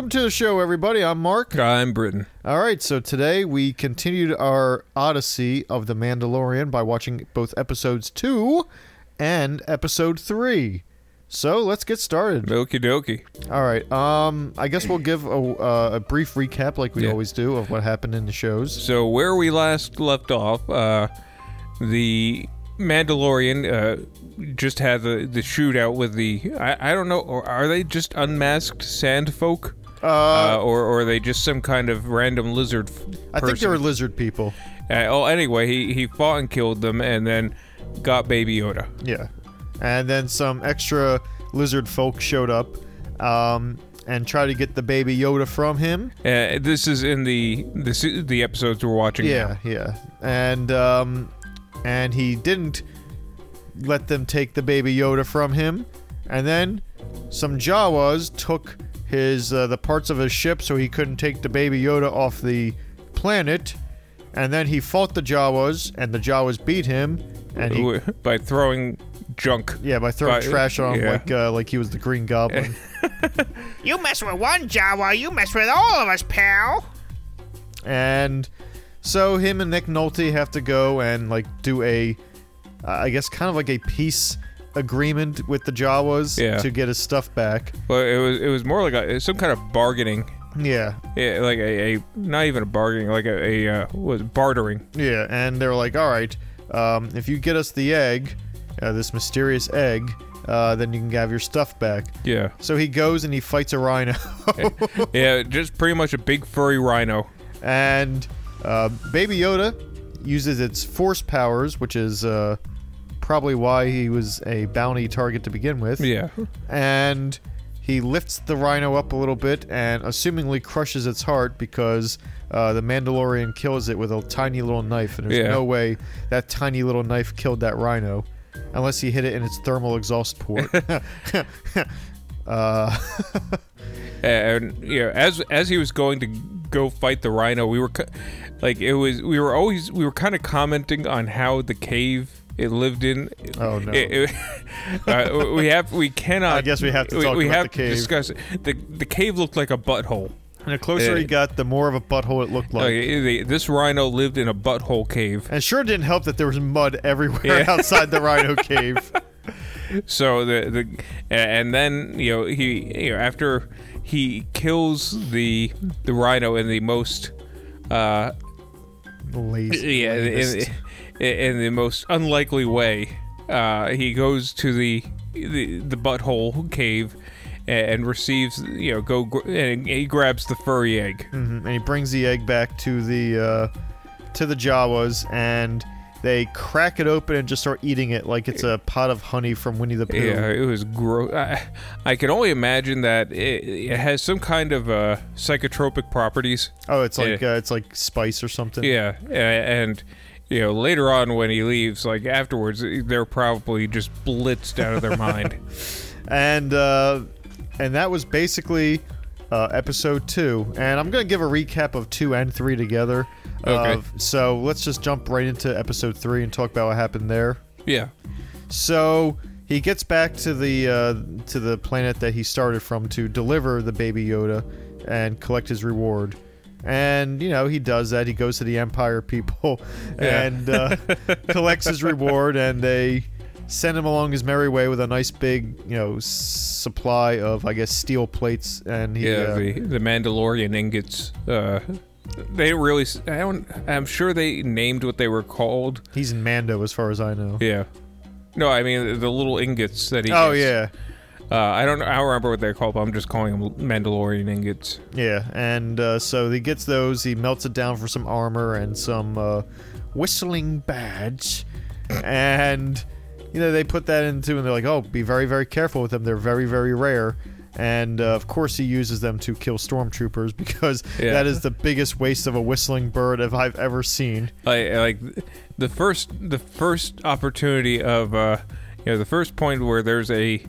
welcome to the show, everybody. I'm Mark. I'm Britain. All right, so today we continued our odyssey of The Mandalorian by watching both episodes two and episode three. So let's get started. Okie dokie. All right, um, I guess we'll give a, uh, a brief recap, like we Yeah. always do, of what happened in the shows. So where we last left off, uh, the Mandalorian uh, just had the, the shootout with the I, I don't know or are they just unmasked sand folk Uh, uh, or, or are they just some kind of random lizard f- I think they were person? lizard people. Uh, oh anyway he, he fought and killed them and then got Baby Yoda Yeah. And then some extra lizard folk showed up um, and tried to get the baby Yoda from him. uh, this is in the this is the episodes we're watching Yeah, yeah. And um, and he didn't let them take the baby Yoda from him. And then some Jawas took his uh, the parts of his ship so he couldn't take the baby Yoda off the planet. And then he fought the Jawas, and the Jawas beat him. And he, now by throwing junk yeah, by throwing By- trash on him yeah. like uh, like he was the Green Goblin. You mess with one Jawa, you mess with all of us, pal. And so him and Nick Nolte have to go and like do a, uh, I guess, kind of like a peace agreement with the Jawas Yeah. to get his stuff back. Well, it was it was more like a, some kind of bargaining. Yeah, Yeah, like a, a not even a bargaining, like a, a uh, what was it, bartering. yeah. And they're like, all right, um, if you get us the egg, uh, this mysterious egg, uh, then you can have your stuff back. Yeah, So he goes and he fights a rhino, yeah, just pretty much a big furry rhino. and uh, Baby Yoda uses its force powers, which is uh, probably why he was a bounty target to begin with. Yeah, and he lifts the rhino up a little bit and assumingly crushes its heart because uh, the Mandalorian kills it with a tiny little knife, and there's Yeah. no way that tiny little knife killed that rhino unless he hit it in its thermal exhaust port. uh, and you know, as as he was going to go fight the rhino, we were like it was we were always we were kind of commenting on how the cave it lived in. Oh, no. It- it- uh, we have we cannot. I guess we have to we, talk we about have the cave. discuss it. the the cave looked like a butthole. and the closer he Uh, got, the more of a butthole it looked like. The- this rhino lived in a butthole cave. And it sure didn't help that there was mud everywhere Yeah. outside the rhino cave. So the the and then you know he you know after he kills the the rhino in the most uh Lazy. yeah in, the most unlikely way uh he goes to the the, the butthole cave and receives you know go and he grabs the furry egg Mhm, and he brings the egg back to the uh, to the Jawas, and they crack it open and just start eating it like it's a pot of honey from Winnie the Pooh. Yeah, it was gross. I, I can only imagine that it, it has some kind of uh, psychotropic properties. Oh, it's like uh, it's like spice or something. Yeah, and you know later on when he leaves, like afterwards, they're probably just blitzed out of their mind. And uh, and that was basically uh, episode two. And I'm gonna give a recap of two and three together. Okay. Of- so let's just jump right into episode three and talk about what happened there. Yeah, So he gets back to the uh, to the planet that he started from to deliver the baby Yoda and collect his reward. And you know he does that. He goes to the Empire people Yeah. and uh, collects his reward, and they send him along his merry way with a nice big you know s- supply of I guess steel plates. And he, yeah. uh, The the Mandalorian ingots. Uh, they really. I don't. I'm sure they named what they were called. he's in Mando as far as I know. Yeah. No, I mean the little ingots that he. Oh gets. yeah, Uh, I don't. know- I don't remember what they're called, but I'm just calling them Mandalorian ingots. Yeah, and uh, so he gets those. He melts it down for some armor and some uh, whistling badge, and you know they put that into, and they're like, "Oh, be very, very careful with them. They're very, very rare." And uh, of course, he uses them to kill stormtroopers because Yeah. that is the biggest waste of a whistling bird if I've ever seen. like like the first the first opportunity of uh you know the first point where there's a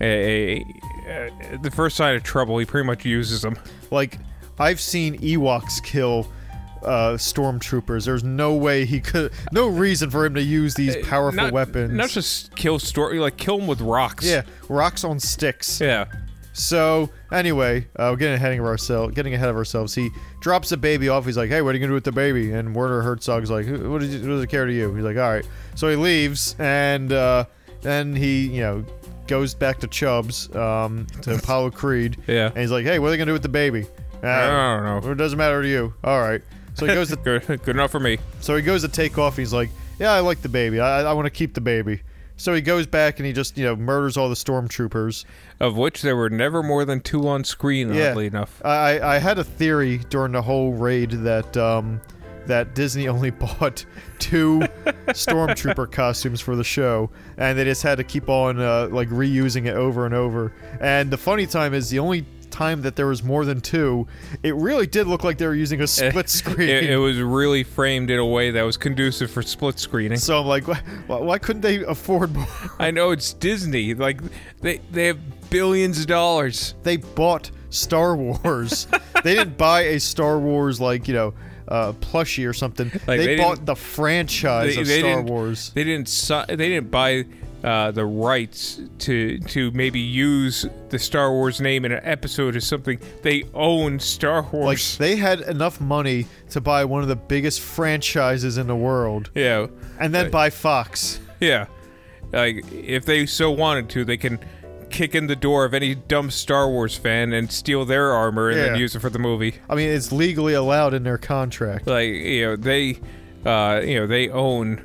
a, a, uh the first sign of trouble he pretty much uses them Like I've seen Ewoks kill uh, stormtroopers. There's no way he could, no reason for him to use these powerful not, weapons. not just kill story like kill them with rocks yeah, rocks on sticks. yeah So anyway, uh, we're getting ahead of ourselves. Getting ahead of ourselves. He drops the baby off. He's like, "Hey, what are you gonna do with the baby?" And Werner Herzog's like, "What, does it- what does it care to you?" He's like, "All right." So he leaves, and uh, then he, you know, goes back to Chubbs, um, to Apollo Creed, Yeah. and he's like, "Hey, what are they gonna do with the baby?" Uh, I don't know. It doesn't matter to you. All right. So he goes to Good, good enough for me. so he goes to take off. He's like, "Yeah, I like the baby. I, I want to keep the baby." So he goes back and he just you know murders all the stormtroopers. Of which there were never more than two on screen, Yeah. oddly enough. I I had a theory during the whole raid that um that Disney only bought two stormtrooper costumes for the show, and they just had to keep on uh, like reusing it over and over. And the funny time is the only time that there was more than two, it really did look like they were using a split screen. It, it was really framed in a way that was conducive for split screening. so I'm like, why, why couldn't they afford more? I know it's Disney. Like they they have billions of dollars. they bought Star Wars. they didn't buy a Star Wars like you know uh, plushie or something. Like, they, they bought the franchise They, of they Star Wars. They didn't. si- They didn't buy uh, the rights to to maybe use the Star Wars name in an episode or something. They own Star Wars. Like they had enough money to buy one of the biggest franchises in the world, yeah, and then buy Fox. yeah. Like if they so wanted to, they can kick in the door of any dumb Star Wars fan and steal their armor and then Yeah. use it for the movie. I mean, it's legally allowed in their contract. like you know they uh you know they own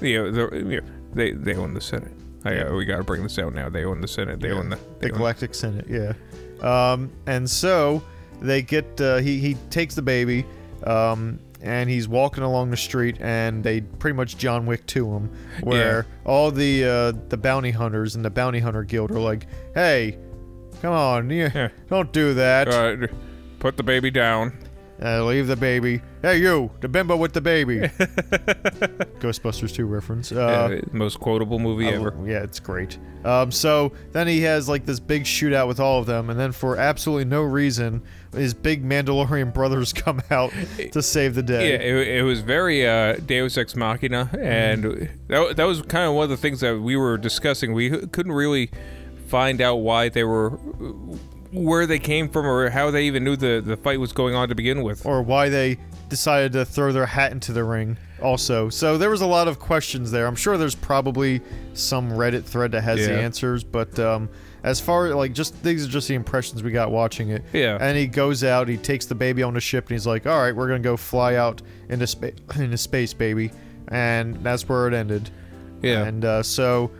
you know the you know, they they own the senate I, uh, we got to bring this out now they own the senate they own the they The own, Galactic Senate, yeah. Um, and so they get uh, he he takes the baby, um, and he's walking along the street, and they pretty much John Wick to him, where all the uh, the bounty hunters and the bounty hunter guild are like, "Hey, come on, you, Yeah. don't do that. uh, put the baby down Uh, leave the baby. Hey, you, the bimbo with the baby." Ghostbusters 2 reference. Uh, uh, most quotable movie I ever yeah, it's great. Um, so then he has like this big shootout with all of them, and then for absolutely no reason, his big Mandalorian brothers come out to save the yeah day. it, it was very uh deus ex machina and that, that was kind of one of the things that we were discussing we couldn't really find out why they were where they came from or how they even knew the the fight was going on to begin with Or why they decided to throw their hat into the ring, also. So there was a lot of questions there. I'm sure there's probably some Reddit thread that has the answers, but um, as far like just these are just the impressions we got watching it. Yeah. And he goes out, he takes the baby on the ship, and he's like, "All right, we're gonna go fly out into space, into space, baby," and that's where it ended. yeah And uh, so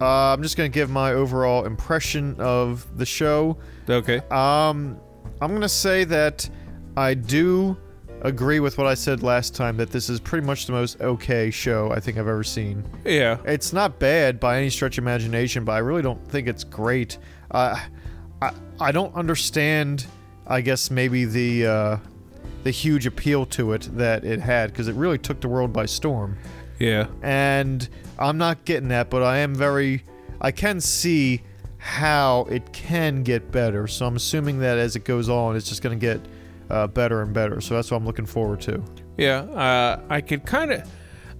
uh, I'm just gonna give my overall impression of the show. Okay Um, I'm gonna say that I do agree with what I said last time that this is pretty much the most okay show I think I've ever seen. yeah It's not bad by any stretch of imagination, but I really don't think it's great. Uh, I I don't understand. I guess maybe the uh, the huge appeal to it that it had because it really took the world by storm yeah and I'm not getting that, but I am very. I can see how it can get better, so I'm assuming that as it goes on, it's just going to get uh, better and better. So that's what I'm looking forward to. Yeah, uh, I could kind of,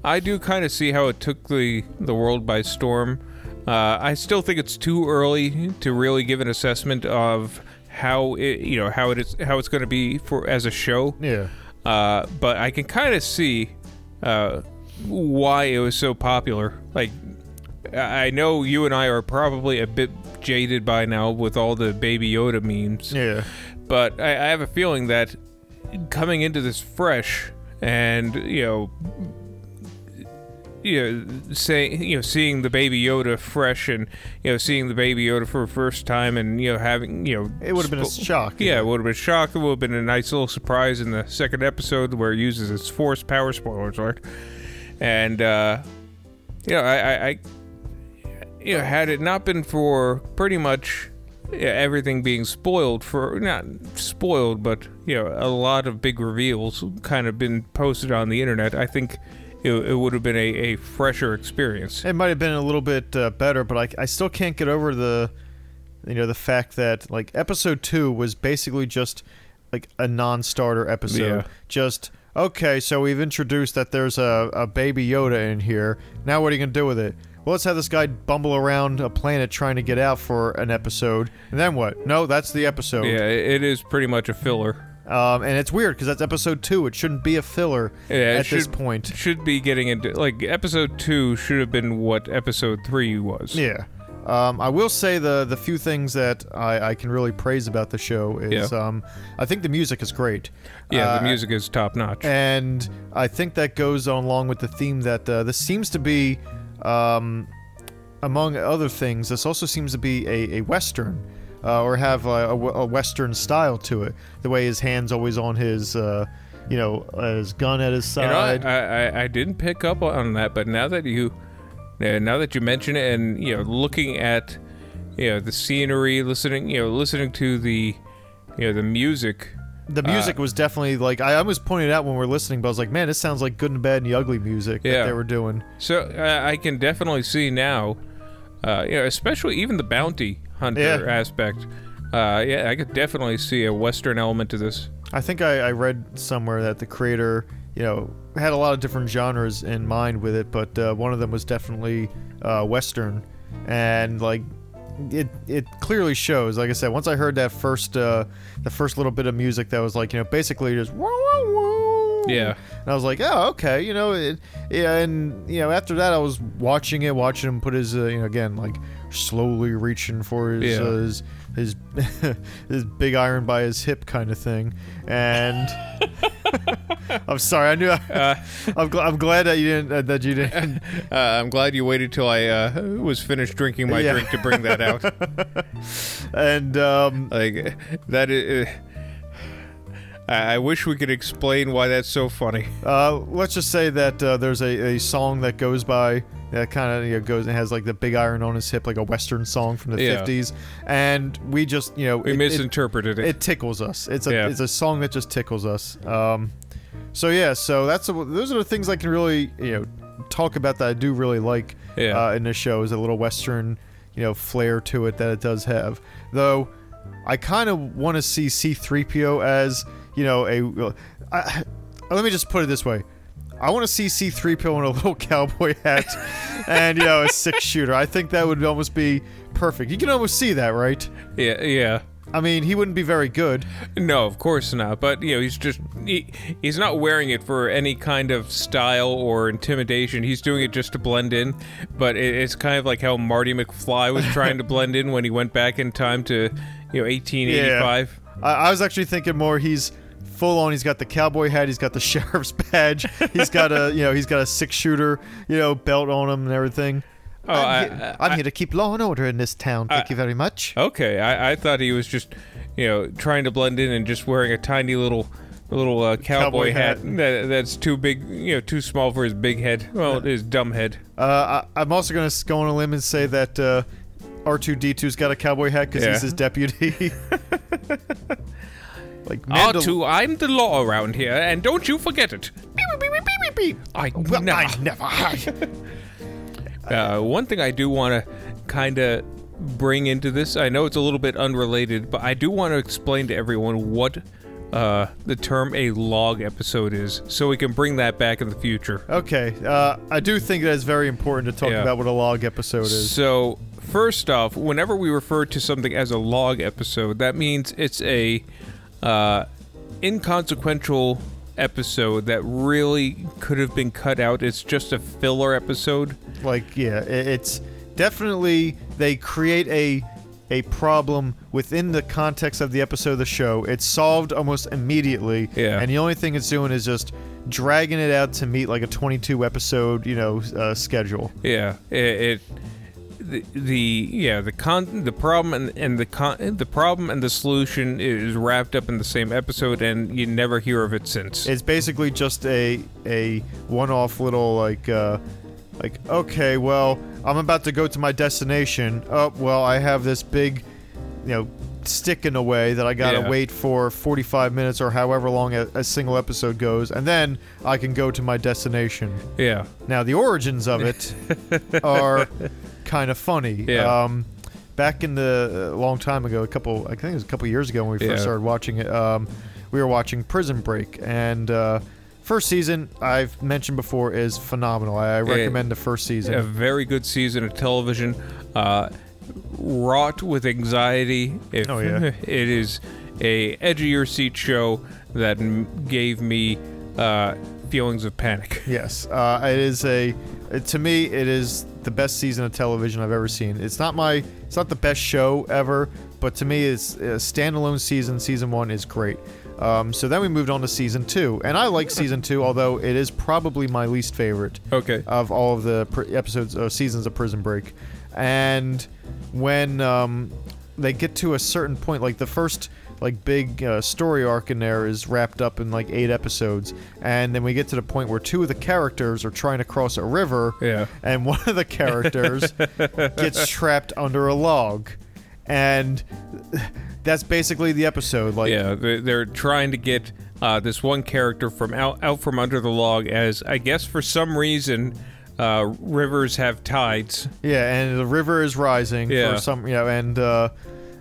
I do kind of see how it took the the world by storm. Uh, I still think it's too early to really give an assessment of how it, you know, how it is, how it's going to be for as a show. Yeah. Uh, but I can kind of see uh, why it was so popular. Like, I know you and I are probably a bit jaded by now with all the Baby Yoda memes Yeah. but I, I have a feeling that coming into this fresh and you know you know saying you know seeing the baby yoda fresh and you know seeing the baby yoda for the first time and you know having you know It would have been a shock. yeah it would have been a shock it would have been a nice little surprise in the second episode where it uses its force power spoilers alert and uh you know I, I, I you know had it not been for pretty much everything being spoiled for not spoiled but you know a lot of big reveals kind of been posted on the internet i think it, it would have been a, a fresher experience It might have been a little bit uh, better, but I, I still can't get over the, you know, the fact that like episode two was basically just like a non-starter episode, Yeah. just okay, so we've introduced that there's a, a baby Yoda in here. Now what are you gonna do with it? Well, let's have this guy bumble around a planet trying to get out for an episode, and then what? No, that's the episode. Yeah, it is pretty much a filler. Um, and it's weird because that's episode two. It shouldn't be a filler Yeah, at this should- point. Should be getting into like episode two should have been what episode three was. Yeah. Um, I will say the the few things that I, I can really praise about the show is Yeah. um, I think the music is great. Yeah, Uh, the music is top notch. and I think that goes on along with the theme that uh, this seems to be, um, among other things, this also seems to be a, a western, uh, or have a, a, a western style to it. The way his hands always on his, uh, you know, his gun at his You know, side. I, I- I didn't pick up on that, but now that you, now that you mention it, and you know, looking at, you know, the scenery, listening, you know, listening to the, you know, the music. The music was definitely like I almost pointed out when we are listening, but I was like, man, this sounds like good and bad and the ugly music that they were doing. So uh, I can definitely see now, uh, you know, especially even the bounty hunter Yeah. aspect. Uh, yeah, I could definitely see a western element to this. I think I, I read somewhere that the creator, you know, had a lot of different genres in mind with it, but uh, one of them was definitely uh, Western, and like it it clearly shows. Like I said, once I heard that first uh, the first little bit of music that was like you know basically just woo, woo, woo. Yeah. and I was like, oh okay, you know, it, yeah, and you know after that I was watching it, watching him put his uh, you know again like slowly reaching for his Yeah. uh, his his, his big iron by his hip kind of thing, and I'm sorry, I knew. I, I'm, gl- I'm glad that you didn't uh, that you didn't. Uh, I'm glad you waited till I uh, was finished drinking my Yeah. drink to bring that out. And um, like that is. I I wish we could explain why that's so funny. uh, let's just say that uh, there's a, a song that goes by that kind of you know, goes and has like the big iron on his hip, like a western song from the Yeah. 50s, and we just you know We it- it- misinterpreted it. it tickles us. It's a Yeah. it's a song that just tickles us. Um, so yeah, so that's a, those are the things I can really you know talk about that I do really like Yeah. uh, in this show is a little western you know flair to it that it does have. Though I kind of want to see C3PO as you know a. I, let me just put it this way. I want to see C3PO in a little cowboy hat and, you know, a six shooter. I think that would almost be perfect. You can almost see that, right? yeah, yeah. I mean, he wouldn't be very good. No, of course not. But you know, he's just he, he's not wearing it for any kind of style or intimidation. He's doing it just to blend in. But it, it's kind of like how Marty McFly was trying to blend in when he went back in time to you know 1885. I, I was actually thinking more he's full on. He's got the cowboy hat. He's got the sheriff's badge. He's got a you know he's got a six shooter you know belt on him and everything. Oh, I'm, I- here, I- I'm here to keep law and order in this town. Thank you very much. Okay, I, I thought he was just you know trying to blend in and just wearing a tiny little little uh, cowboy, Cowboy hat, hat. That, that's too big, you know, too small for his big head. Well, his dumb head. Uh, I, I'm also going to go on a limb and say that uh, R2D2's got a cowboy hat because Yeah. he's his deputy. like Mandal- R2, I'm the law around here, and don't you forget it. Beep beep beep beep beep. I Well, never. I never. Uh, one thing I do want to kind of bring into this, I know it's a little bit unrelated, but I do want to explain to everyone what uh, the term a log episode is, so we can bring that back in the future. okay, uh, I do think that it's very important to talk Yeah. about what a log episode is. So, first off, whenever we refer to something as a log episode, that means it's a uh, inconsequential episode that really could have been cut out. It's just a filler episode. Like, yeah, it's definitely they create a a problem within the context of the episode of the show. It's solved almost immediately. Yeah. And the only thing it's doing is just dragging it out to meet like a 22 episode, you know, uh, schedule. Yeah, it, it the, the yeah the con the problem and, and the con the problem and the solution is wrapped up in the same episode, and you never hear of it since. It's basically just a a one-off little like uh like okay, well, I'm about to go to my destination. Oh, well, I have this big, you know, stick in the way that I got to Yeah. wait for 45 minutes or however long a, a single episode goes, and then I can go to my destination. yeah, Now, the origins of it are kind of funny. Yeah. Um, back in the a long time ago, a couple, I think it was a couple years ago when we first Yeah. started watching it. Um, we were watching Prison Break, and uh, first season I've mentioned before is phenomenal. I, I recommend the first season. a very good season of television, uh, wrought with anxiety. If Oh, yeah. it is a edge of your seat show that m- gave me uh, feelings of panic. Yes, uh, it is a. It, to me, it is the best season of television I've ever seen. It's not my. It's not the best show ever, but to me, it's a standalone season. Season one is great. Um, so then we moved on to season two, and I like season two, although it is probably my least favorite Okay. of all of the pr- episodes uh, seasons of Prison Break. And when um, they get to a certain point, like the first like big uh, story arc in there is wrapped up in like eight episodes, and then we get to the point where two of the characters are trying to cross a river, Yeah. and one of the characters gets trapped under a log, and that's basically the episode. Like, yeah, they- they're trying to get uh, this one character from out, out from under the log, as I guess for some reason, uh, rivers have tides. Yeah, and the river is rising Yeah. for some, you know, and uh,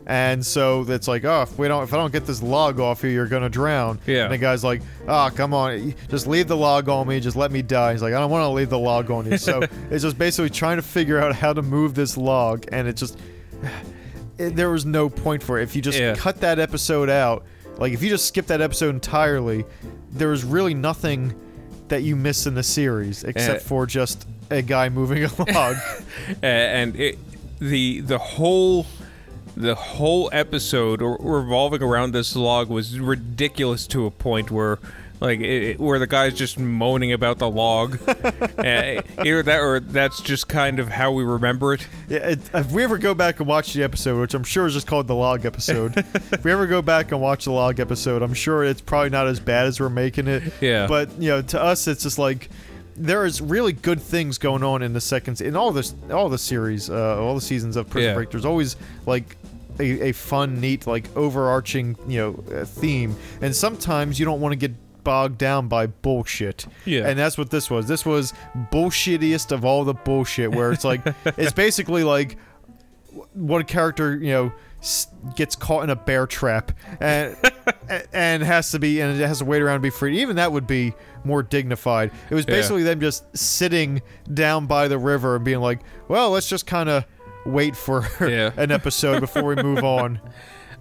and so it's like, oh, if we don't, if I don't get this log off you, you're gonna drown. Yeah. And the guy's like, oh, come on, just leave the log on me, just let me die. He's like, I don't want to leave the log on you. So it's just basically trying to figure out how to move this log, and it just, it, there was no point for it. If you just Yeah. cut that episode out, like if you just skip that episode entirely, there was really nothing that you miss in the series except Uh, for just a guy moving a log. And it, the the whole the whole episode revolving around this log was ridiculous to a point where like it, where the guy's just moaning about the log Uh, either that or that's just kind of how we remember it Yeah, it, if we ever go back and watch the episode, which I'm sure is just called the log episode, if we ever go back and watch the log episode, I'm sure it's probably not as bad as we're making it. Yeah. But you know, to us, it's just like there is really good things going on in the second se- in all this all the series, uh, all the seasons of Prison Yeah. Break. There's always like. A, a fun, neat, like overarching, you know, uh, theme, and sometimes you don't want to get bogged down by bullshit. Yeah. And that's what this was. This was bullshittiest of all the bullshit, where it's like it's basically like one character, you know, s- gets caught in a bear trap and and has to be and it has to wait around to be free. Even that would be more dignified. It was Yeah. basically them just sitting down by the river and being like, "Well, let's just kind of wait for Yeah. an episode before we move on."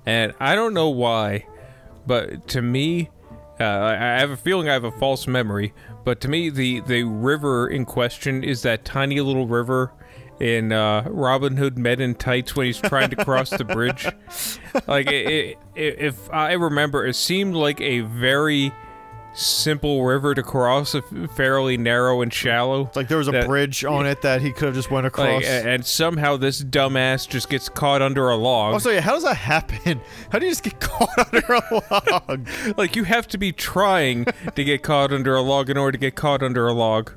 and I don't know why, but to me, uh, I have a feeling I have a false memory. But to me, the the river in question is that tiny little river in uh, Robin Hood Men in Tights when he's trying to cross the bridge. Like, it, it, if I remember, it seemed like a very simple river to cross, f- fairly narrow and shallow. It's like there was a That- bridge on it that he could have just went across. Like, and somehow this dumbass just gets caught under a log. also, yeah, how does that happen? How do you just get caught under a log? Like you have to be trying to get caught under a log in order to get caught under a log.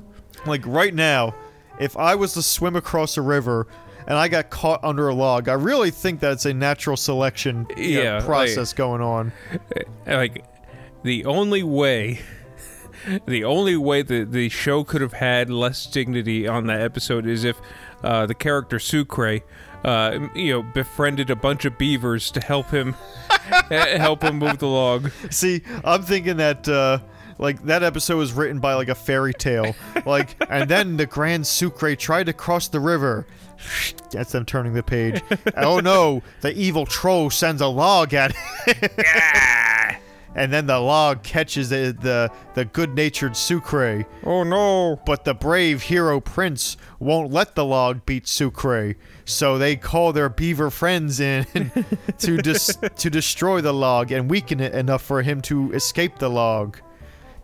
Like right now, if I was to swim across a river and I got caught under a log, I really think that it's a natural selection you know, Yeah, like- process going on. Uh, like the only way the only way that the show could have had less dignity on that episode is if uh, the character Sucre uh, you know, befriended a bunch of beavers to help him help him move the log. See, I'm thinking that uh like that episode was written by like a fairy tale. Like and then the Grand Sucre tried to cross the river. That's them turning the page. oh no, the evil troll sends a log at it. And then the log catches the the, the good-natured Sucre. Oh no. But the brave hero prince won't let the log beat Sucre, so they call their beaver friends in to dis- to destroy the log and weaken it enough for him to escape the log.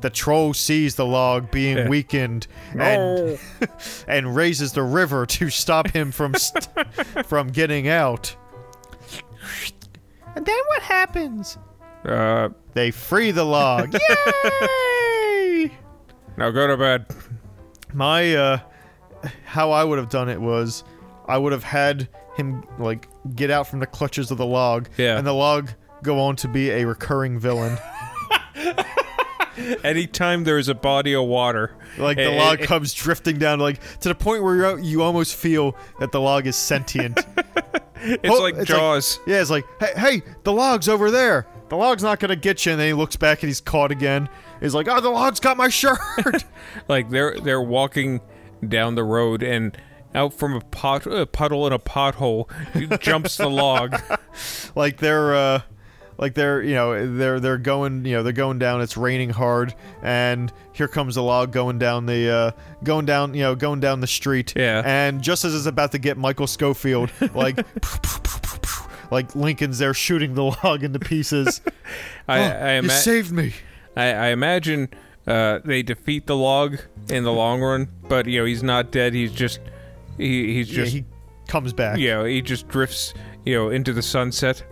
The troll sees the log being Yeah. weakened and and raises the river to stop him from st- from getting out. And then what happens? Uh, They free the log. Yay! now go to bed. my uh how I would have done it was I would have had him like get out from the clutches of the log Yeah. and the log go on to be a recurring villain. Anytime there's a body of water, Like the eh, log eh, comes drifting down like to the point where you're, you almost feel that the log is sentient. it's Oh, like it's like- Jaws. yeah, it's like, "Hey, hey, the log's over there. The log's not going to get you." And then he looks back and he's caught again. He's like, "Oh, the log's got my shirt." like they're they're walking down the road and out from a pot a puddle in a pothole jumps the log. like they're uh like they're you know they're they're going you know they're going down it's raining hard and here comes the log going down the uh going down you know going down the street Yeah. and just as it's about to get michael schofield like like lincoln's there shooting the log into pieces I, Oh, I, you saved me I, I imagine uh, they defeat the log in the long run, but you know he's not dead. He's just he, he's just yeah, he comes back you know he just drifts you know into the sunset.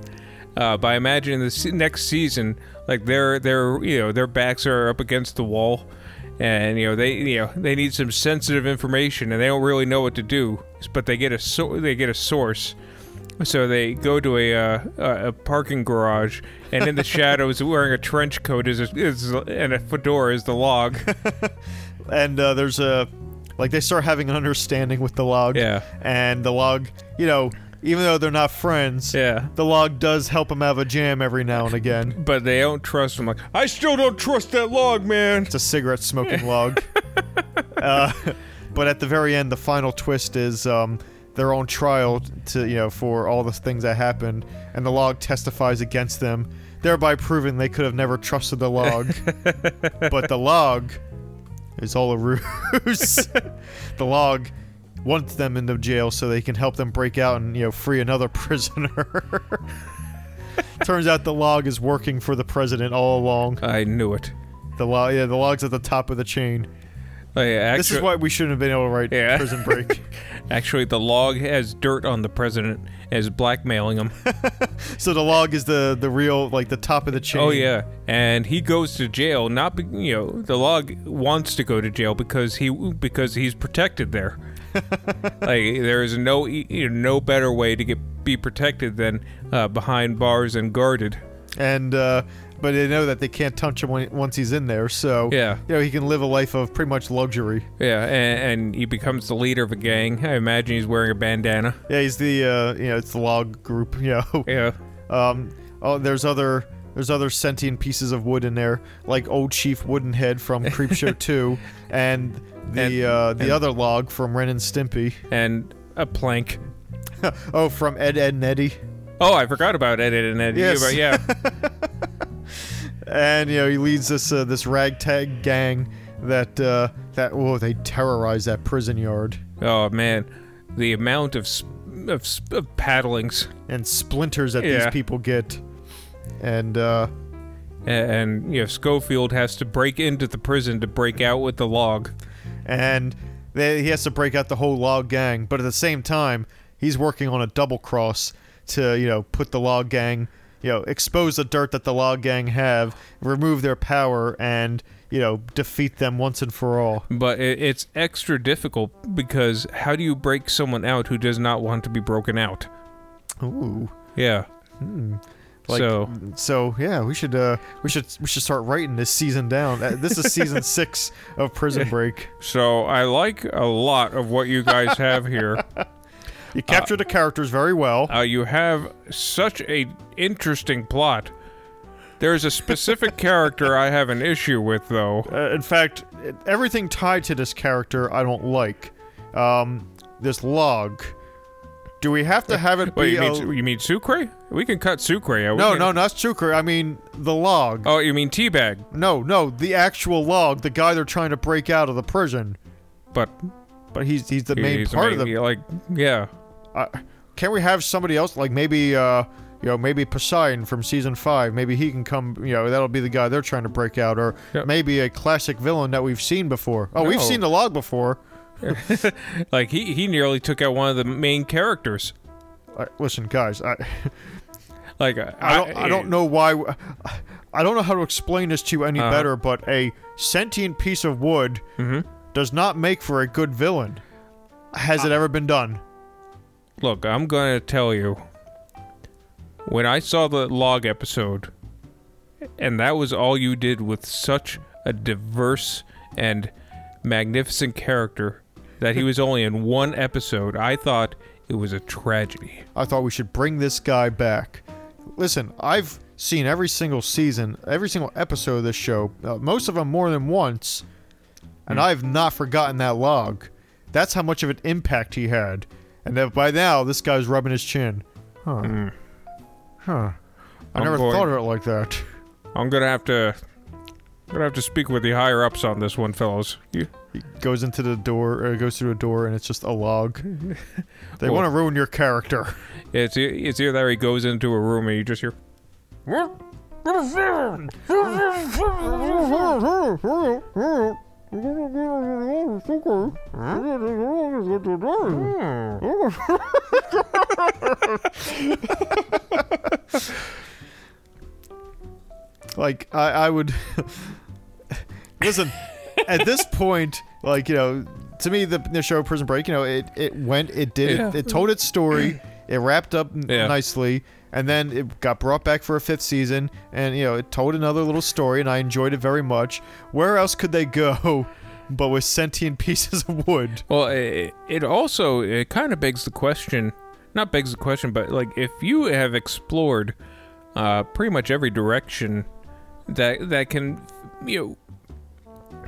Uh, but I imagine the next season, like their their you know their backs are up against the wall, and you know they you know they need some sensitive information, and they don't really know what to do. But they get a so- they get a source, so they go to a uh, a a parking garage, and in the shadows, wearing a trench coat is, a, is and a fedora is the log. and uh, there's a like they start having an understanding with the log Yeah. and the log you know even though they're not friends Yeah. the log does help him have a jam every now and again But they don't trust him. Like I still don't trust that log, man. it's a cigarette smoking log uh, but at the very end the final twist is um, their own trial to you know for all the things that happened and the log testifies against them thereby proving they could have never trusted the log but the log is all a ruse. the log wants them into jail so they can help them break out and you know free another prisoner. Turns out the log is working for the president all along. I knew it. The log, yeah, the log's at the top of the chain. Oh, like, actu- This is why we shouldn't have been able to write Yeah. Prison Break. Actually, the log has dirt on the president, is blackmailing him. so the log is the the real like the top of the chain. oh yeah, and he goes to jail. Not be- you know the log wants to go to jail because he because he's protected there. like there is no you know, no better way to get be protected than uh, behind bars and guarded. and uh, but they know that they can't touch him when, once he's in there. So Yeah. you know he can live a life of pretty much luxury. Yeah, and, and he becomes the leader of a gang. I imagine he's wearing a bandana. Yeah, he's the uh, you know it's the log group. You know. Yeah. Um, oh, there's other there's other sentient pieces of wood in there, like old Chief Woodenhead from Creepshow 2, and the And- uh, the and- other log from Ren and Stimpy. And a plank. oh, from Ed, Edd, and Eddy. Oh, I forgot about Ed, Edd and Eddy. Yes. But yeah. And you know he leads this uh, this ragtag gang that uh, that oh they terrorize that prison yard Oh man, the amount of sp- of, sp- of paddlings and splinters that these people get, and uh, and, and you know Schofield has to break into the prison to break out with the log. And they, he has to break out the whole log gang. But at the same time, he's working on a double cross to you know put the log gang, you know, expose the dirt that the log gang have, remove their power, and you know defeat them once and for all. But it, it's extra difficult because how do you break someone out who does not want to be broken out? Ooh. Yeah. Hmm. Like, so so yeah, we should uh we should we should start writing this season down. Uh, This is season six of Prison Break. so I like a lot of what you guys have here. You captured the characters very well. Uh, you have such a interesting plot. There's a specific character I have an issue with, though. Uh, in fact, everything tied to this character I don't like. Um, this log. Do we have to have it be? Wait, you a- mean, you mean Sucre? We can cut Sucre out. We no, can- no, not Chuker. I mean the log. Oh, you mean T-Bag? No, no, the actual log. The guy they're trying to break out of the prison. But But he's he's the main he's part of the. like, yeah. Uh, can we have somebody else? Like maybe, uh, you know, maybe Poseidon from season five. Maybe he can come. You know, that'll be the guy they're trying to break out, or Yep. maybe a classic villain that we've seen before. Oh, we've No. seen the log before. Like he he nearly took out one of the main characters. Uh, listen, guys, I, Like I don't, I don't know why. I don't know how to explain this to you any Uh-huh. better, but a sentient piece of wood Mhm. does not make for a good villain. Has it ever been done? Look, I'm gonna tell you. When I saw the log episode, and that was all you did with such a diverse and magnificent character that he was only in one episode, I thought it was a tragedy. I thought we should bring this guy back. Listen, I've seen every single season, every single episode of this show, uh, most of them more than once, and I've not forgotten that log. That's how much of an impact he had. And that by now, this guy's rubbing his chin. Huh. Huh. I I'm never going- thought of it like that. I'm gonna have to. I'm gonna have to speak with the higher ups on this one, fellows. You, goes into the door, or goes through a door, and it's just a log. They Well- want to ruin your character. it's it's either that he goes into a room and you just hear. Like I, I would listen. At this point, like you know, to me, the, the show Prison Break, you know, it it went, it did, Yeah. it, it told its story, it wrapped up Yeah. nicely, and then it got brought back for a fifth season, and you know, it told another little story, and I enjoyed it very much. Where else could they go? But with sentient pieces of wood. Well, it, it also it kind of begs the question, not begs the question, but like if you have explored uh, pretty much every direction that that can you know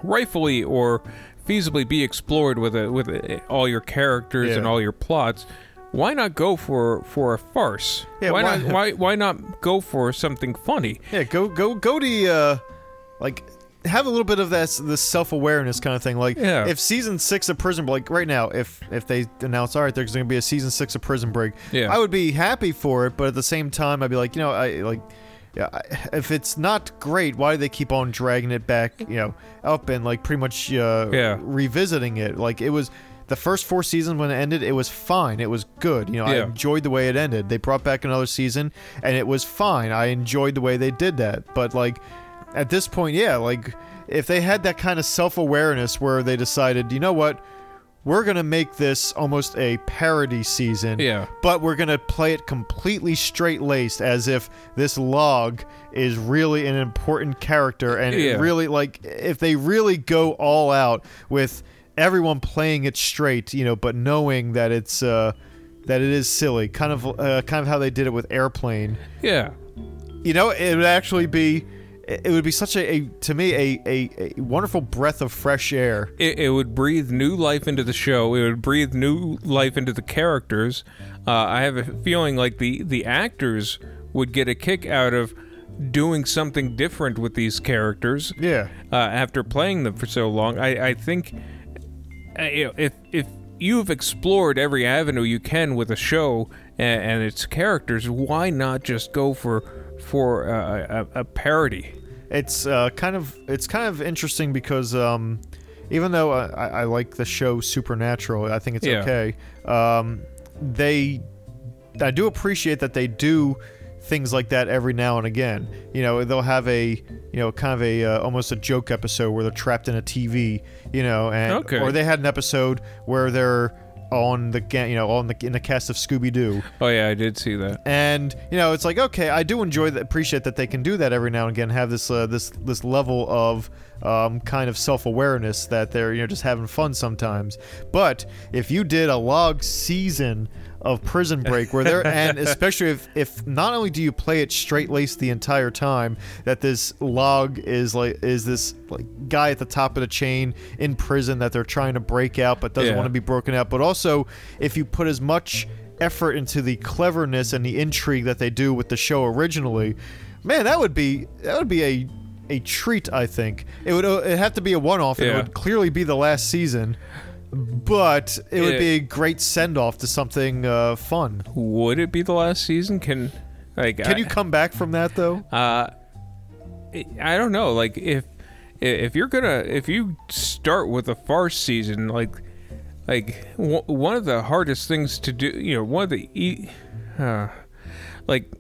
rightfully or feasibly be explored with a, with a, all your characters and all your plots. Why not go for for a farce? Yeah, why, why- not why why not go for something funny? Yeah, go go go to uh, like have a little bit of that this self awareness kind of thing. Like Yeah. if season six of Prison Break, like right now, if if they announce all right, there's going to be a season six of Prison Break, Yeah. I would be happy for it. But at the same time, I'd be like, you know, I like. Yeah, if it's not great, why do they keep on dragging it back, you know, up and like pretty much uh, Yeah. revisiting it? Like it was the first four seasons when it ended, it was fine, it was good. You know, I enjoyed the way it ended. They brought back another season, and it was fine. I enjoyed the way they did that. But like at this point, yeah, like if they had that kind of self awareness where they decided, you know what, we're gonna make this almost a parody season, Yeah. but we're gonna play it completely straight laced, as if this log is really an important character, and Yeah. really like if they really go all out with everyone playing it straight, you know, but knowing that it's uh that it is silly, kind of uh, kind of how they did it with Airplane Yeah. you know it would actually be it would be such a, a to me a, a, a wonderful breath of fresh air it, it would breathe new life into the show. It would breathe new life into the characters. Uh, I have a feeling like the the actors would get a kick out of doing something different with these characters. yeah Uh, after playing them for so long, I, I think uh, if if you've explored every avenue you can with a show and, and its characters, why not just go for for uh, a, a parody? It's uh, kind of it's kind of interesting because um, even though I, I like the show Supernatural, I think it's Yeah. okay. Um, they, I do appreciate that they do things like that every now and again. You know, they'll have a you know kind of a uh, almost a joke episode where they're trapped in a TV. You know, and Okay. or they had an episode where they're on the you know on the in the cast of Scooby Doo. Oh yeah, I did see that. and you know it's like okay i do enjoy that appreciate that they can do that every now and again have this uh, this this level of um, kind of self-awareness that they're you know just having fun sometimes but if you did a log season of prison break where they're and especially if if not only do you play it straight laced the entire time that this log is like is this like guy at the top of the chain in prison that they're trying to break out but doesn't Yeah. want to be broken out but also if you put as much effort into the cleverness and the intrigue that they do with the show originally, man, that would be that would be a a treat. I think it would it'd have to be a one off. and It would clearly be the last season, but it would be a great send off to something uh, fun. Would it be the last season? Can like Can I, you come back from that though? Uh, I don't know. Like if if you're gonna if you start with a farce season, like like w- one of the hardest things to do, you know, one of the e- uh, like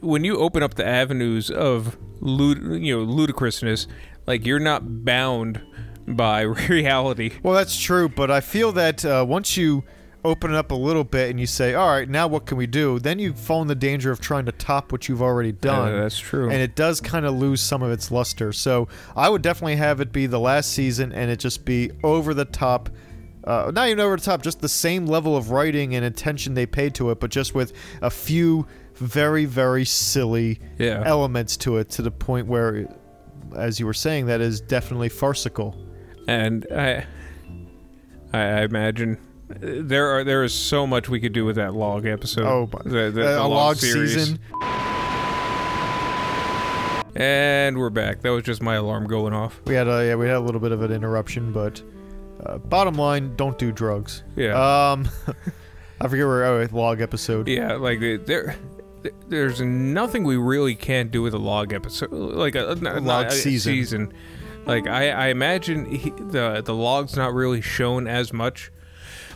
when you open up the avenues of lud- you know ludicrousness, like you're not bound by reality. Well, that's true, but I feel that uh, once you open it up a little bit and you say, "All right, now what can we do?" Then you fall in the danger of trying to top what you've already done. Uh, that's true. and it does kind of lose some of its luster. So I would definitely have it be the last season, and it just be over the top. Uh, not even over the top, just the same level of writing and attention they paid to it, but just with a few very very silly Yeah. elements to it to the point where as you were saying that is definitely farcical and I, I I imagine uh, there are there is so much we could do with that log episode. Oh, but- the, the, Uh, the a log series. season And we're back. That was just my alarm going off. we had a yeah we had a little bit of an interruption but uh, bottom line don't do drugs Yeah. um i forget where oh log episode yeah, like uh, there. There's nothing we really can't do with a log episode, like a, a log season. season. Like I, I imagine he, the the log's not really shown as much,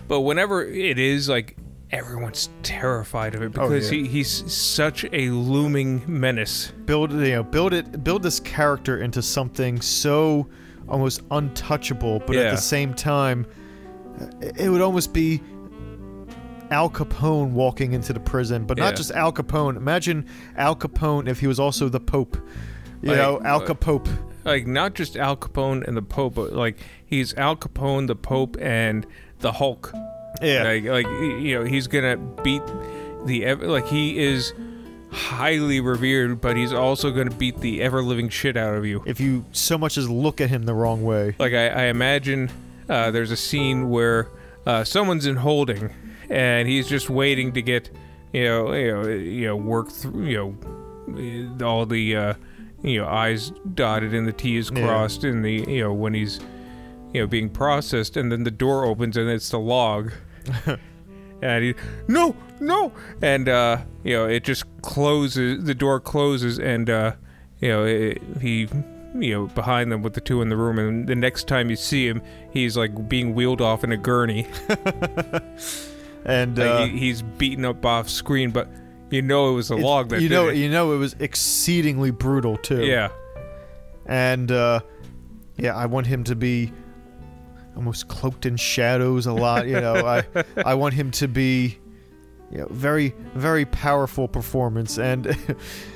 but whenever it is, like everyone's terrified of it Oh, because yeah. he, he's such a looming menace. build you know build it build this character into something so almost untouchable but at Yeah. the same time it would almost be Al Capone walking into the prison but Yeah. not just Al Capone imagine Al Capone if he was also the Pope you Like, know Al uh, Capope Like not just Al Capone and the Pope, but like he's Al Capone, the Pope, and the Hulk. yeah Like, like you know, he's gonna beat the like he is highly revered, but he's also gonna beat the ever living shit out of you. if you so much as look at him the wrong way Like I, I imagine uh, there's a scene where uh, someone's in holding, and he's just waiting to get you know you know you know work through you know all the uh, you know I's dotted and the T's Yeah. crossed in the you know when he's you know being processed, and then the door opens and it's the log. And he, no, no, and uh, you know, it just closes. The door closes, and uh, you know, it, he, you know, behind them with the two in the room. And the next time you see him, he's like being wheeled off in a gurney. and Like, uh, he, he's beaten up off screen, but you know it was a log that you did know it. you know it was exceedingly brutal too Yeah, and uh, yeah, I want him to be almost cloaked in shadows a lot. You know, I I want him to be, you know, very very powerful performance, and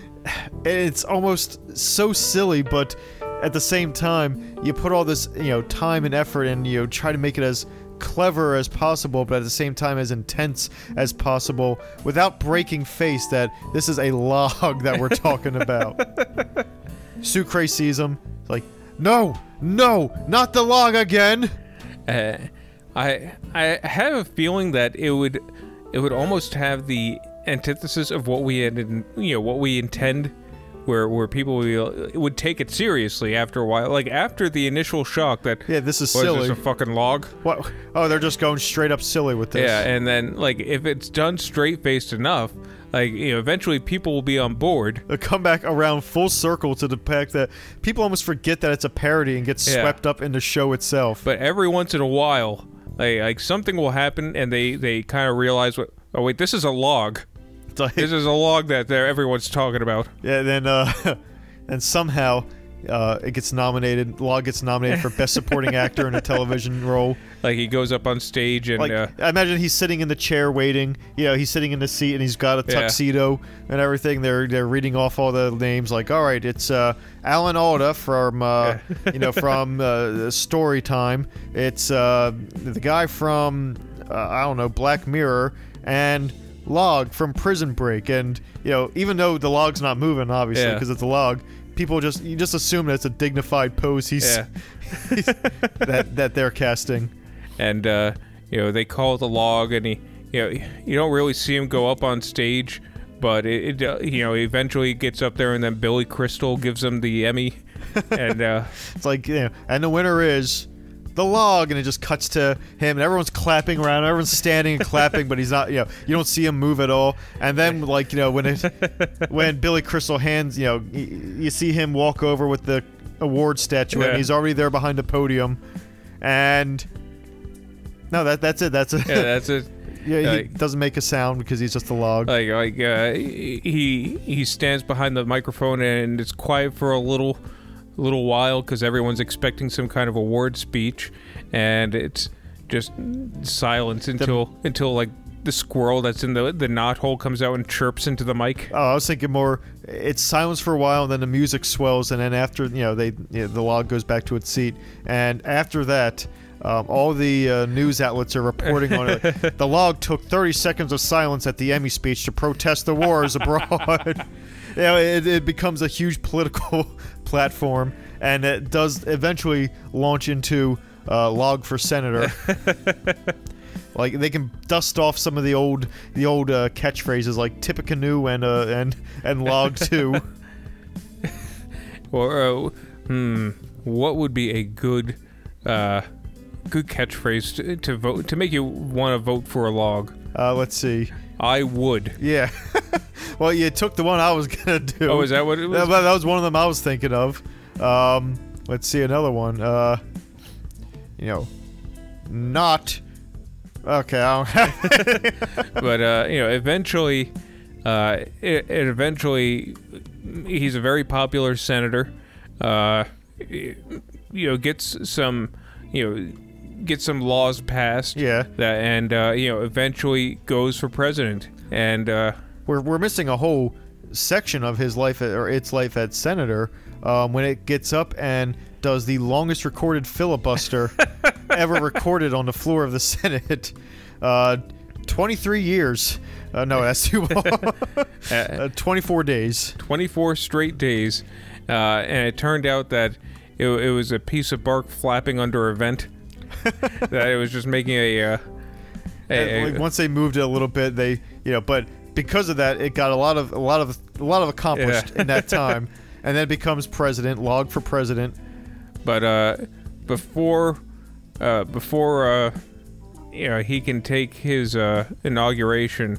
it's almost so silly, but at the same time, you put all this you know time and effort, and you know try to make it as clever as possible, but at the same time as intense as possible, without breaking face that this is a log that we're talking about. Sucre sees him. Like, no, no, not the log again. uh, I I have a feeling that it would it would almost have the antithesis of what we had in, you know what we intend where where people will, would take it seriously after a while like after the initial shock that Yeah, this is "What, is silly. this a fucking log what? Oh, they're just going straight up silly with this. yeah and then like if it's done straight faced enough like you know eventually people will be on board They'll come back around full circle to the fact that people almost forget that it's a parody and get Yeah. swept up in the show itself. but every once in a while like, like something will happen and they they kind of realize what oh wait this is a log like- this is a log that they're, everyone's talking about yeah, then uh, and somehow uh, it gets nominated. Log gets nominated for best supporting actor in a television role. like he goes up on stage and Like uh, I imagine he's sitting in the chair waiting. You know, he's sitting in the seat and he's got a Yeah. tuxedo and everything. They're they're reading off all the names. Like, all right, it's uh, Alan Alda from uh, you know from uh, Story Time. It's uh, the guy from uh, I don't know Black Mirror and Log from Prison Break. And you know, even though the log's not moving, obviously, Yeah. because it's a log. People just you just assume that it's a dignified pose. He's, Yeah. he's that that they're casting. and uh, you know they call it the log, and he, you know, you don't really see him go up on stage, but it, it uh, you know, eventually gets up there, and then Billy Crystal gives him the Emmy, and uh, It's like, you know, and the winner is the log, and it just cuts to him, and everyone's clapping around, everyone's standing and clapping, but he's not, you know, you don't see him move at all. And then, like, you know, when it, when Billy Crystal hands, you know, y- you see him walk over with the award statue, Yeah. and he's already there behind the podium, and no, that that's it, that's it. yeah, that's it. yeah, he like- doesn't make a sound because he's just a log. Like like uh, he he stands behind the microphone, and it's quiet for a little little while because everyone's expecting some kind of award speech, and it's just silence until until like the squirrel that's in the the knot hole comes out and chirps into the mic. Oh, I was thinking more. It's silence for a while, and then the music swells, and then after you know they you know, the log goes back to its seat, and after that, Um, all the uh, news outlets are reporting on it. The log took 30 seconds of silence at the Emmy speech to protest the wars abroad. you know, it, it becomes a huge political platform, and it does eventually launch into uh, log for senator. like they can dust off some of the old the old uh, catchphrases like Tippecanoe and uh, and and log two. Or, uh, hmm, what would be a good, uh, good catchphrase to, to vote to make you want to vote for a log? Uh, let's see. I would. Yeah. well, you took the one I was gonna do. Oh, is that what it was? That, that was one of them I was thinking of. Um, let's see another one. Uh, you know, not. Okay. I don't but uh, you know, eventually, uh, it, it eventually, he's a very popular senator. Uh, you know, gets some, you know, gets some laws passed. Yeah. That and uh, you know, eventually goes for president. And uh, we're we're missing a whole section of his life at, or its life as senator um, when it gets up and does the longest recorded filibuster ever recorded on the floor of the Senate. Uh, 23 years. Uh, no, that's too long. uh, 24 days. 24 straight days, uh, and it turned out that it, it was a piece of bark flapping under a vent. that it was just making a. Uh, a- a- like, once they moved it a little bit, they you know, but because of that, it got a lot of a lot of a lot of accomplished Yeah. in that time, and then becomes president. Log for president. but uh, before uh, before uh, you know he can take his uh, inauguration,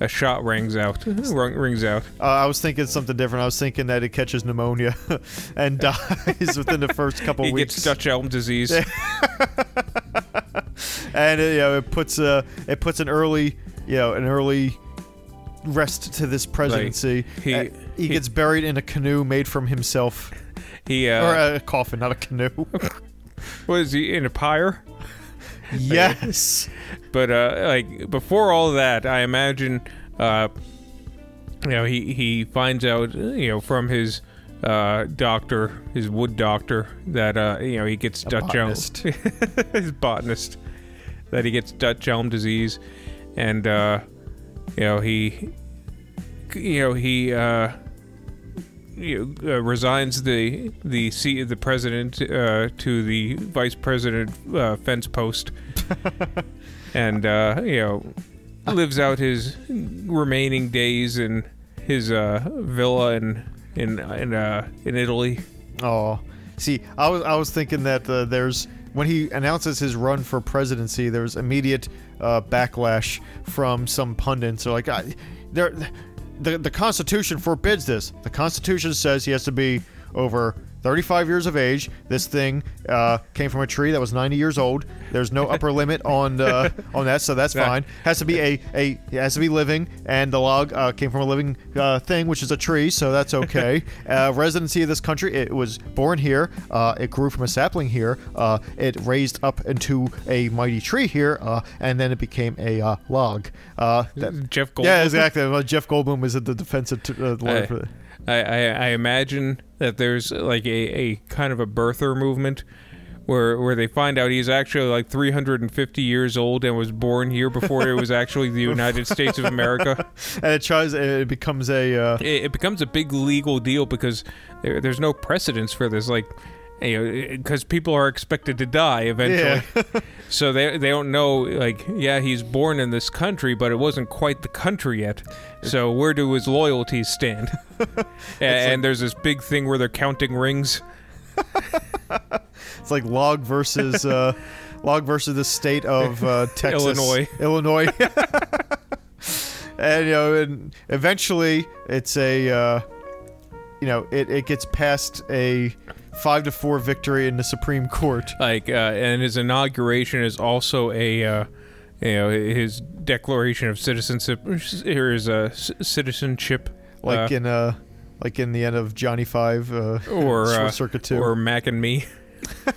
a shot rings out. Ring- rings out. Uh, I was thinking something different. I was thinking that it catches pneumonia and dies within the first couple He weeks. gets Dutch elm disease. and it, you know, it puts uh, it puts an early, you know, an early rest to this presidency. he- Uh, he, he- gets buried in a canoe made from himself, He uh, or a coffin, not a canoe. what is he in a pyre? yes. But uh, like before all that, I imagine, uh, you know, he he finds out, you know, from his uh, doctor, his wood doctor, that uh, you know he gets Dutch elm, his botanist, that he gets Dutch elm disease, and uh, you know he, you know he. Uh, you know, uh, resigns the the seat of the president uh, to the vice president uh, fence post, and uh, you know lives out his remaining days in his uh, villa in in in uh, in Italy. Oh, see, I was I was thinking that uh, there's when he announces his run for presidency, there's immediate uh, backlash from some pundits. They're like, I, they're, the the Constitution forbids this. The Constitution says he has to be over 35 years of age. This thing uh, came from a tree that was 90 years old. There's no upper limit on uh, on that, so that's fine. Has to be a a it has to be living, and the log uh, came from a living uh, thing, which is a tree, so that's okay. uh, residency of this country. It was born here. Uh, it grew from a sapling here. Uh, it raised up into a mighty tree here, uh, and then it became a uh, log. Uh, that, Jeff Goldblum. yeah, exactly. Well, Jeff Goldblum is the defensive t- uh, lawyer for that. I, I, I imagine that there's like a, a kind of a birther movement where where they find out he's actually like 350 years old and was born here before it was actually the United States of America. and it tries. It becomes a. Uh, It, it becomes a big legal deal because there, there's no precedence for this. Like, you know, because people are expected to die eventually. so they they don't know. Like, yeah, he's born in this country, but it wasn't quite the country yet. So where do his loyalties stand? and, and there's this big thing where they're counting rings. It's like log versus uh, log versus the state of uh, Texas, Illinois. Illinois. and you know, and eventually it's a uh, you know it, it gets past a five to four victory in the Supreme Court. Like, uh, and his inauguration is also a. Uh, you know his declaration of citizenship, or his uh, c- citizenship, Like uh, in uh like in the end of Johnny Five uh, or Short Circuit Two. or Mac and Me.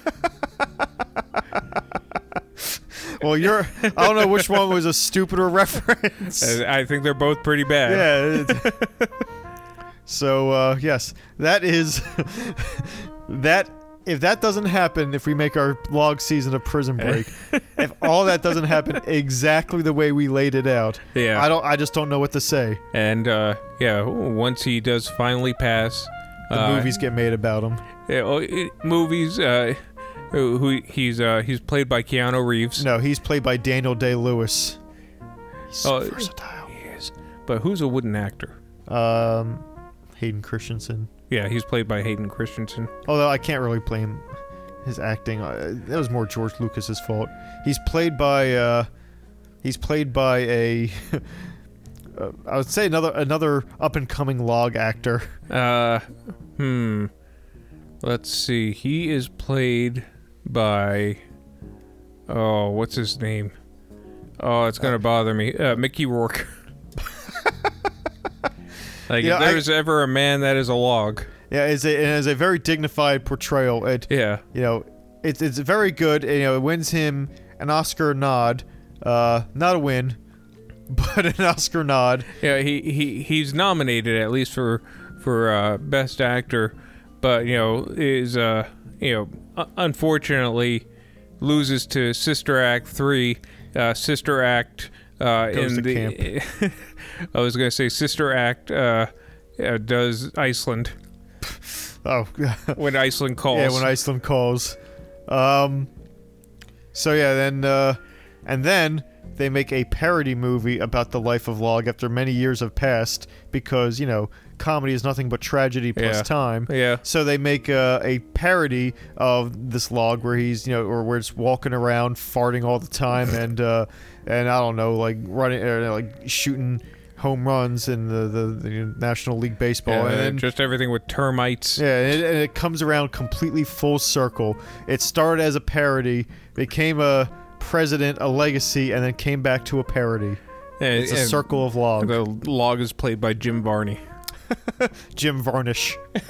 well, you're I don't know which one was a stupider reference. I think they're both pretty bad. Yeah. so uh, yes, that is that if that doesn't happen, if we make our log season of Prison Break, if all that doesn't happen exactly the way we laid it out, Yeah. I don't. I just don't know what to say. And uh, yeah, once he does finally pass, The uh, movies get made about him. yeah, oh, it- movies. Uh, who who- he's uh, he's played by Keanu Reeves. No, he's played by Daniel Day Lewis. He's so Oh, versatile. He is. But who's a wooden actor? Um, Hayden Christensen. Yeah, he's played by Hayden Christensen. Although I can't really blame his acting. Uh, that was more George Lucas's fault. He's played by uh, he's played by a uh, I would say another another up and coming log actor. Uh, hmm. Let's see. He is played by. Oh, what's his name? Oh, it's gonna bother me. Uh, Mickey Rourke. like, Yeah, if I- there's ever a man that is a log. Yeah, it's a, it has a very dignified portrayal. It Yeah. you know it's it's very good. You know, it wins him an Oscar nod. Uh, not a win, but an Oscar nod. Yeah, he, he he's nominated at least for for uh, best actor, but you know is uh you know unfortunately loses to Sister Act three, uh, Sister Act uh, Goes in the. I was gonna say Sister Act uh, uh, does Iceland Oh, when Iceland calls. Yeah, when Iceland calls. Um. So yeah, then uh, and then they make a parody movie about the life of Log after many years have passed because you know comedy is nothing but tragedy plus Yeah. time. yeah. So they make uh, a parody of this log where he's you know or where it's walking around farting all the time and uh, and I don't know like running or like shooting home runs in the the, the National League Baseball Yeah, and then just everything with termites. yeah, and it, and it comes around completely full circle. It started as a parody, became a president, a legacy, and then came back to a parody. It's a circle of log. The log is played by Jim Varney. Jim Varnish.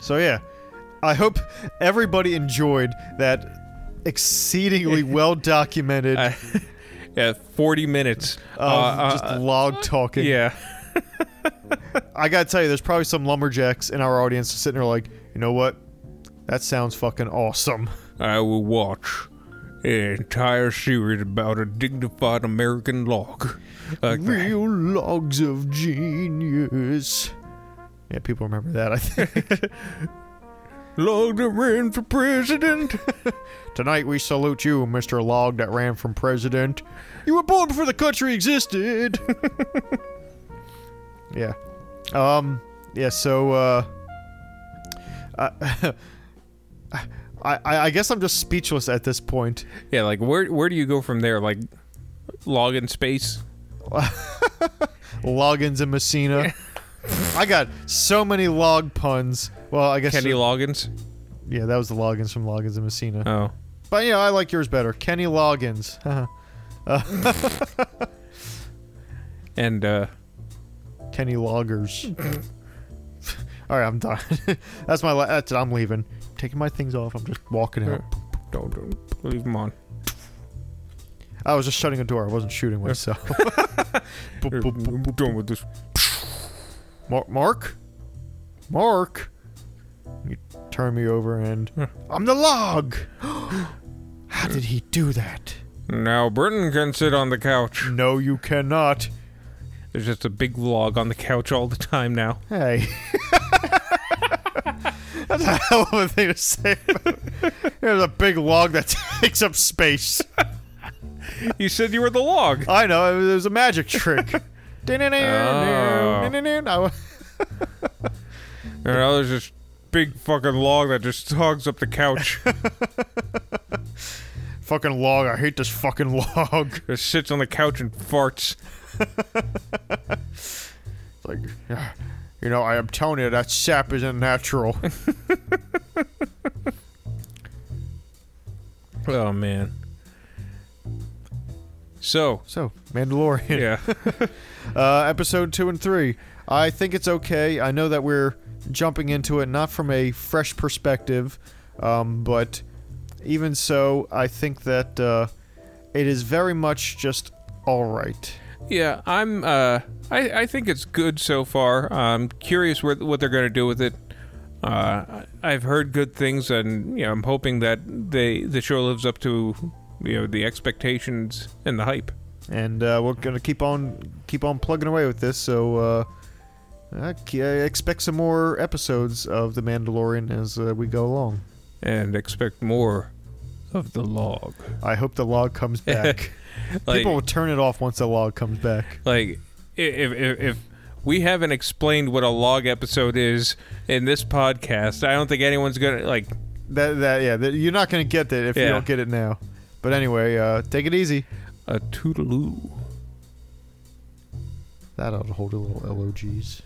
so yeah, I hope everybody enjoyed that exceedingly well documented yeah, forty minutes. of Uh, just uh, log talking. yeah. I gotta tell you, there's probably some lumberjacks in our audience sitting there like, you know what? That sounds fucking awesome. I will watch an entire series about a dignified American log. Like that. Real logs of genius. Yeah, people remember that, I think. Log that ran for president. Tonight we salute you, Mr. Log that ran from president. You were born before the country existed. yeah. Um, yeah, so, uh, I, I, I guess I'm just speechless at this point. yeah, like where where do you go from there? Like log in space? Loggins and Messina. I got so many log puns. Well, I guess. Kenny Loggins? yeah, that was the Loggins from Loggins and Messina. Oh. But, you know, I like yours better. Kenny Loggins. And uh Kenny Loggers. All right, I'm done. that's my. La- that's it. I'm leaving. taking my things off. I'm just walking out. don't, don't leave them on. I was just shutting a door. I wasn't shooting myself. I'm done with this. Mar- Mark, Mark. You turn me over and I'm the log. How did he do that? Now Britain can sit on the couch. No, you cannot. There's just a big log on the couch all the time now. Hey. That's a hell of a thing to say. There's a big log that takes up space. You said you were the log. I know, it was a magic trick. Oh. Now there's this big fucking log that just hogs up the couch. Fucking log. I hate this fucking log. just sits on the couch and farts. It's like, yeah, you know, I am telling you that sap isn't natural. Oh man. So so, Mandalorian. yeah, Uh, episode two and three. I think it's okay. I know that we're jumping into it not from a fresh perspective, um, but even so, I think that uh, it is very much just all right. yeah. I'm. Uh, I I think it's good so far. I'm curious where, what they're gonna do with it. Uh, I've heard good things, and you know, I'm hoping that they the show lives up to you know the expectations and the hype. and uh, we're gonna keep on keep on plugging away with this. So uh, expect some more episodes of The Mandalorian as uh, we go along. and expect more of the log. I hope the log comes back. Like, People will turn it off once the log comes back. like if, if if we haven't explained what a log episode is in this podcast, I don't think anyone's gonna like. That that yeah, that, you're not gonna get that if you don't get it now. But anyway, uh, take it easy. A toodaloo. That ought to hold a little LOGs.